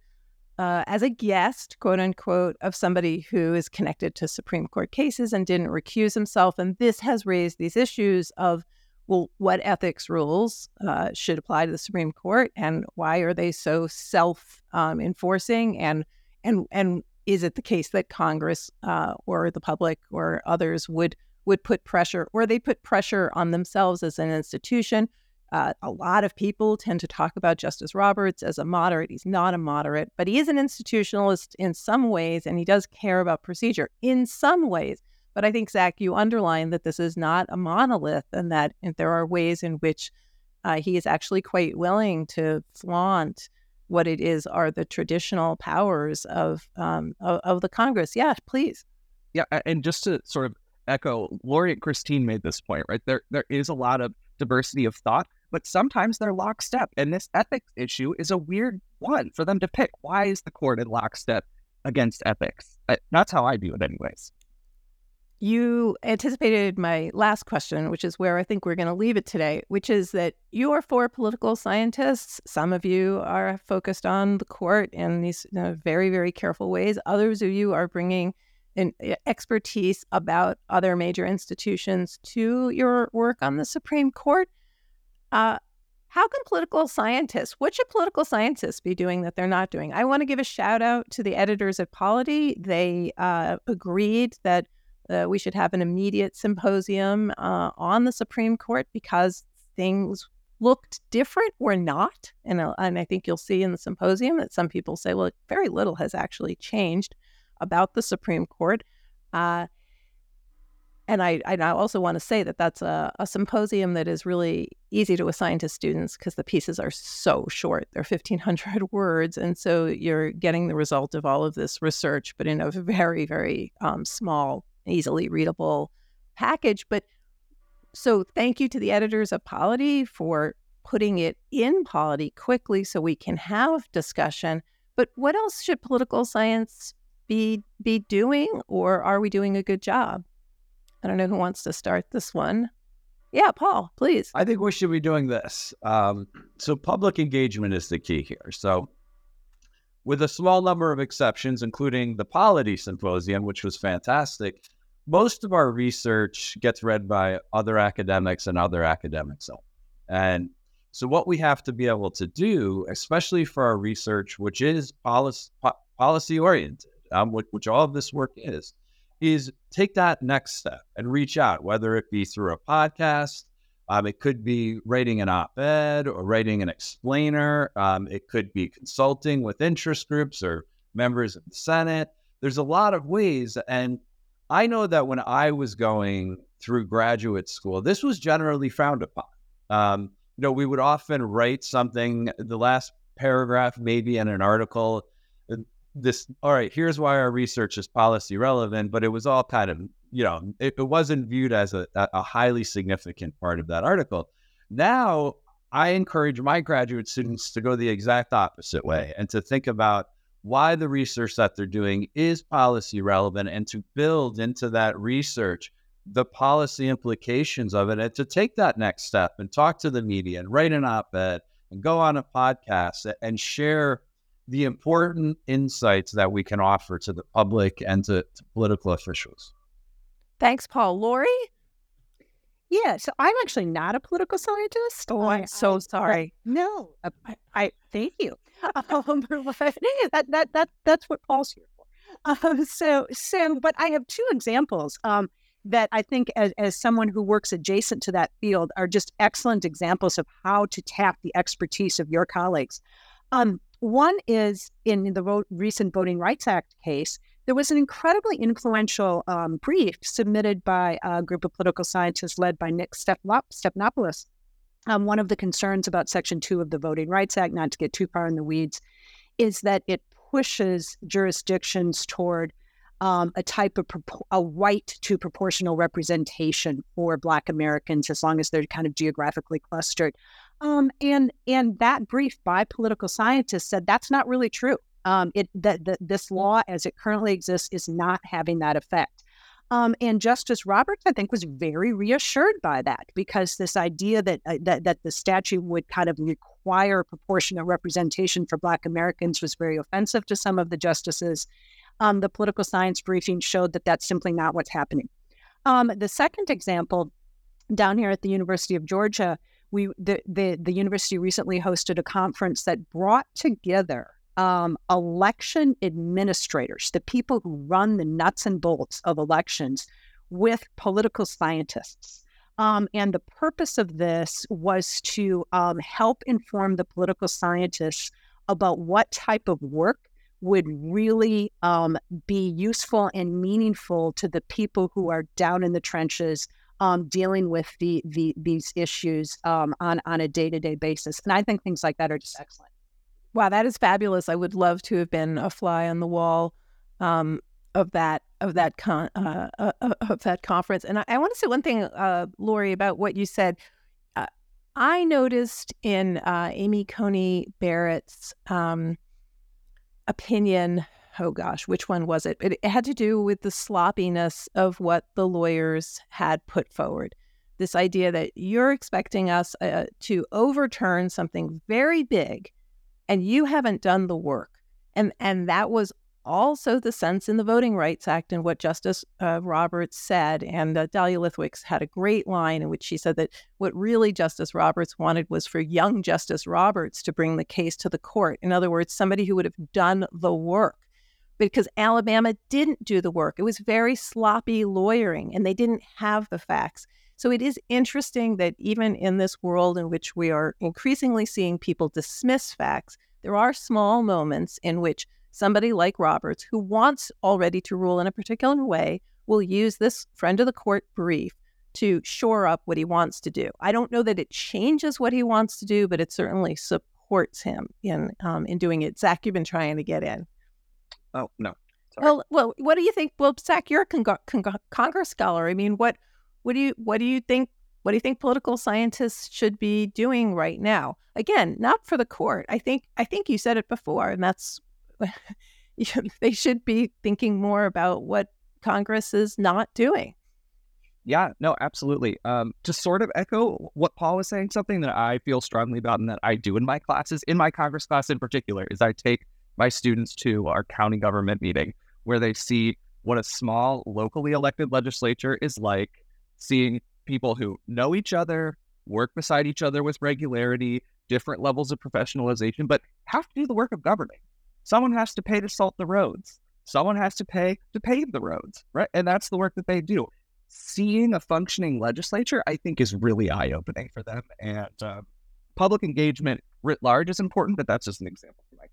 uh, as a guest, quote unquote, of somebody who is connected to Supreme Court cases and didn't recuse himself. And this has raised these issues of, well, what ethics rules uh, should apply to the Supreme Court, and why are they so self um, enforcing? And and and is it the case that Congress uh, or the public or others would would put pressure, or they put pressure on themselves as an institution? Uh, a lot of people tend to talk about Justice Roberts as a moderate. He's not a moderate, but he is an institutionalist in some ways, and he does care about procedure in some ways. But I think, Zach, you underline that this is not a monolith and that there are ways in which uh, he is actually quite willing to flaunt what it is are the traditional powers of, um, of, of the Congress. Yeah, please. Yeah, and just to sort of echo, Lori and Christine made this point, right? There, there is a lot of diversity of thought, but sometimes they're lockstep. And this ethics issue is a weird one for them to pick. Why is the court in lockstep against ethics? That's how I view it, anyways. You anticipated my last question, which is where I think we're going to leave it today, which is that you are four political scientists. Some of you are focused on the court in these you know, very, very careful ways. Others of you are bringing an expertise about other major institutions to your work on the Supreme Court. Uh, how can political scientists, what should political scientists be doing that they're not doing? I want to give a shout out to the editors at Polity. They uh, agreed that uh, we should have an immediate symposium uh, on the Supreme Court because things looked different or not. And, uh, and I think you'll see in the symposium that some people say, well, very little has actually changed about the Supreme Court. Uh, and I, I also want to say that that's a, a symposium that is really easy to assign to students because the pieces are so short. They're 1,500 <laughs> words. And so you're getting the result of all of this research, but in a very, very um, small, easily readable package. But so thank you to the editors of Polity for putting it in Polity quickly so we can have discussion. But what else should political science be be doing, or are we doing a good job? I don't know who wants to start this one. Yeah, Paul, please. I think we should be doing this. Um, so, public engagement is the key here. So, with a small number of exceptions, including the Polity Symposium, which was fantastic, most of our research gets read by other academics and other academics. And so, what we have to be able to do, especially for our research, which is policy, policy oriented, um, which, which all of this work is, is take that next step and reach out, whether it be through a podcast, um, it could be writing an op ed or writing an explainer. Um, it could be consulting with interest groups or members of the Senate. There's a lot of ways. And I know that when I was going through graduate school, this was generally frowned upon. Um, you know, we would often write something, the last paragraph, maybe in an article, this all right here's why our research is policy relevant but it was all kind of you know it, it wasn't viewed as a, a highly significant part of that article now i encourage my graduate students to go the exact opposite way and to think about why the research that they're doing is policy relevant and to build into that research the policy implications of it and to take that next step and talk to the media and write an op-ed and go on a podcast and share the important insights that we can offer to the public and to, to political officials. Thanks, Paul. Lori? Yeah, so I'm actually not a political scientist. Oh, I'm so I, sorry. no, uh, I, I, thank you. <laughs> <laughs> um, <laughs> that, that that that's what Paul's here for. Um, so so, but I have two examples um, that I think, as, as someone who works adjacent to that field, are just excellent examples of how to tap the expertise of your colleagues. Um, one is in the recent Voting Rights Act case, there was an incredibly influential um, brief submitted by a group of political scientists led by Nick Stephanopoulos. Um, one of the concerns about Section 2 of the Voting Rights Act, not to get too far in the weeds, is that it pushes jurisdictions toward um, a type of a right to proportional representation for Black Americans as long as they're kind of geographically clustered. Um, and and that brief by political scientists said that's not really true um, it that this law as it currently exists is not having that effect. Um, and Justice Roberts, I think, was very reassured by that because this idea that, uh, that that the statute would kind of require proportionate representation for Black Americans was very offensive to some of the justices. Um, the political science briefing showed that that's simply not what's happening. Um, the second example, down here at the University of Georgia, we the, the the university recently hosted a conference that brought together um, election administrators, the people who run the nuts and bolts of elections, with political scientists. Um, and the purpose of this was to um, help inform the political scientists about what type of work would really um, be useful and meaningful to the people who are down in the trenches um, dealing with the, the, these issues um, on, on a day to day basis. And I think things like that are just excellent. Wow, that is fabulous. I would love to have been a fly on the wall um, of that of that con uh, uh, uh of that conference. And I, I want to say one thing, uh, Lori, about what you said. Uh, I noticed in uh, Amy Coney Barrett's um, opinion. Oh gosh, which one was it? it? It had to do with the sloppiness of what the lawyers had put forward. This idea that you're expecting us to overturn something very big and you haven't done the work. And and that was also the sense in the Voting Rights Act and what Justice uh, Roberts said. And uh, Dahlia Lithwick had a great line in which she said that what really Justice Roberts wanted was for young Justice Roberts to bring the case to the court. In other words, somebody who would have done the work. Because Alabama didn't do the work. It was very sloppy lawyering and they didn't have the facts. So it is interesting that even in this world in which we are increasingly seeing people dismiss facts, there are small moments in which somebody like Roberts, who wants already to rule in a particular way, will use this friend of the court brief to shore up what he wants to do. I don't know that it changes what he wants to do, but it certainly supports him in um, in doing it. Zach, you've been trying to get in. Oh no. Sorry. Well, well, what do you think? Well, Zach, you're a con- con- Congress scholar. I mean, what what do you what do you think what do you think political scientists should be doing right now? Again, not for the court. I think I think you said it before, and that's <laughs> they should be thinking more about what Congress is not doing. Yeah, no, absolutely. Um, to sort of echo what Paul was saying, something that I feel strongly about and that I do in my classes, in my Congress class in particular, is I take my students to our county government meeting where they see what a small locally elected legislature is like seeing people who know each other, work beside each other with regularity, different levels of professionalization, but have to do the work of governing. Someone has to pay to salt the roads. Someone has to pay to pave the roads, right? And that's the work that they do. Seeing a functioning legislature, I think, is really eye opening for them. And uh, public engagement writ large is important, but that's just an example for my.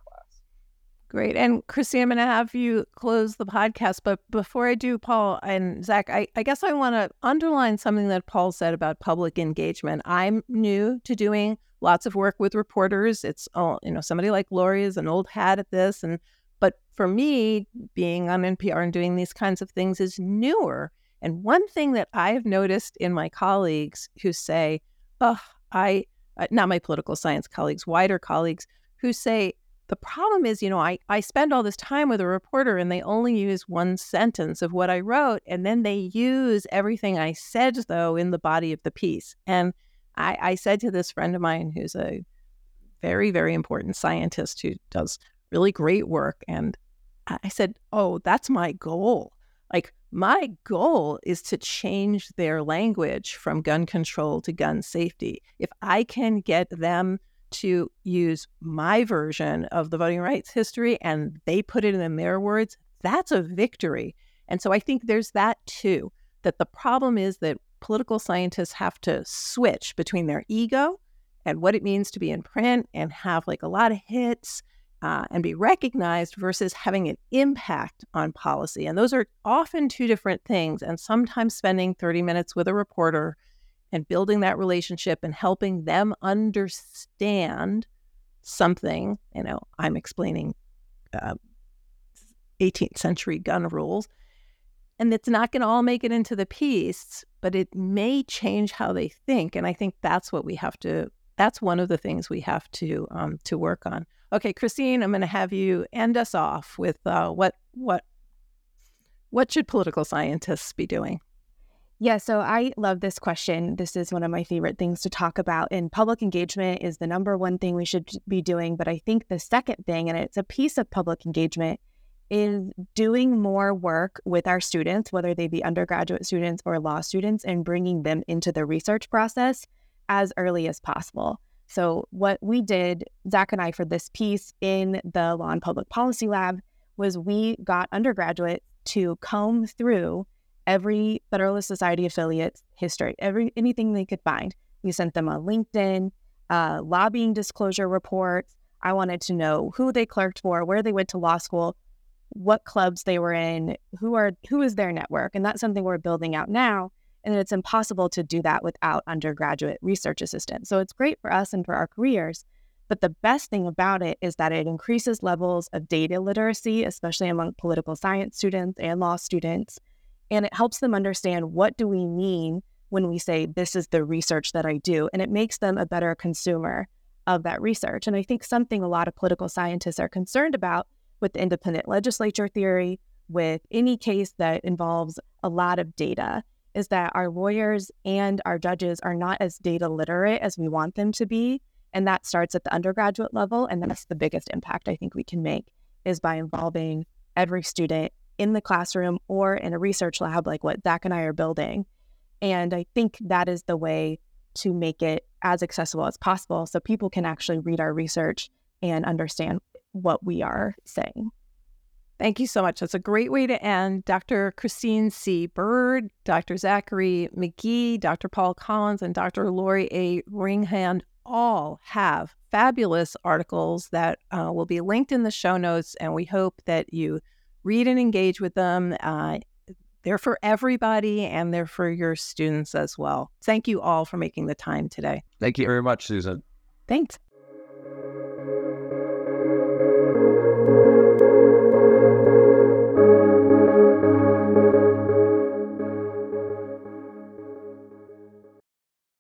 Great. And Christine, I'm going to have you close the podcast. But before I do, Paul and Zach, I, I guess I want to underline something that Paul said about public engagement. I'm new to doing lots of work with reporters. It's all, you know, somebody like Lori is an old hat at this. And but for me, being on NPR and doing these kinds of things is newer. And one thing that I've noticed in my colleagues who say, oh, I, uh, not my political science colleagues, wider colleagues who say, the problem is, you know, I, I spend all this time with a reporter and they only use one sentence of what I wrote. And then they use everything I said, though, in the body of the piece. And I, I said to this friend of mine who's a very, very important scientist who does really great work. And I said, Oh, that's my goal. Like, my goal is to change their language from gun control to gun safety. If I can get them to use my version of the voting rights history and they put it in their words, that's a victory. And so I think there's that too, that the problem is that political scientists have to switch between their ego and what it means to be in print and have like a lot of hits uh, and be recognized versus having an impact on policy. And those are often two different things. And sometimes spending 30 minutes with a reporter and building that relationship and helping them understand something, you know, I'm explaining uh, 18th century gun rules. And it's not going to all make it into the piece, but it may change how they think. And I think that's what we have to. That's one of the things we have to um, to work on. Okay, Christine, I'm going to have you end us off with uh, what what what should political scientists be doing? Yeah, so I love this question. This is one of my favorite things to talk about. And public engagement is the number one thing we should be doing. But I think the second thing, and it's a piece of public engagement, is doing more work with our students, whether they be undergraduate students or law students, and bringing them into the research process as early as possible. So, what we did, Zach and I, for this piece in the Law and Public Policy Lab, was we got undergraduates to comb through every Federalist Society affiliate's history, every anything they could find. We sent them a LinkedIn, uh, lobbying disclosure reports. I wanted to know who they clerked for, where they went to law school, what clubs they were in, who are who is their network, and that's something we're building out now. And it's impossible to do that without undergraduate research assistants. So it's great for us and for our careers. But the best thing about it is that it increases levels of data literacy, especially among political science students and law students and it helps them understand what do we mean when we say this is the research that I do and it makes them a better consumer of that research. And I think something a lot of political scientists are concerned about with the independent legislature theory with any case that involves a lot of data is that our lawyers and our judges are not as data literate as we want them to be and that starts at the undergraduate level and that's the biggest impact I think we can make is by involving every student in the classroom or in a research lab like what Zach and I are building. And I think that is the way to make it as accessible as possible so people can actually read our research and understand what we are saying. Thank you so much. That's a great way to end. Dr. Christine C. Bird, Dr. Zachary McGee, Dr. Paul Collins, and Dr. Lori A. Ringhand all have fabulous articles that uh, will be linked in the show notes. And we hope that you read and engage with them. Uh, they're for everybody and they're for your students as well. Thank you all for making the time today. Thank you very much, Susan. Thanks.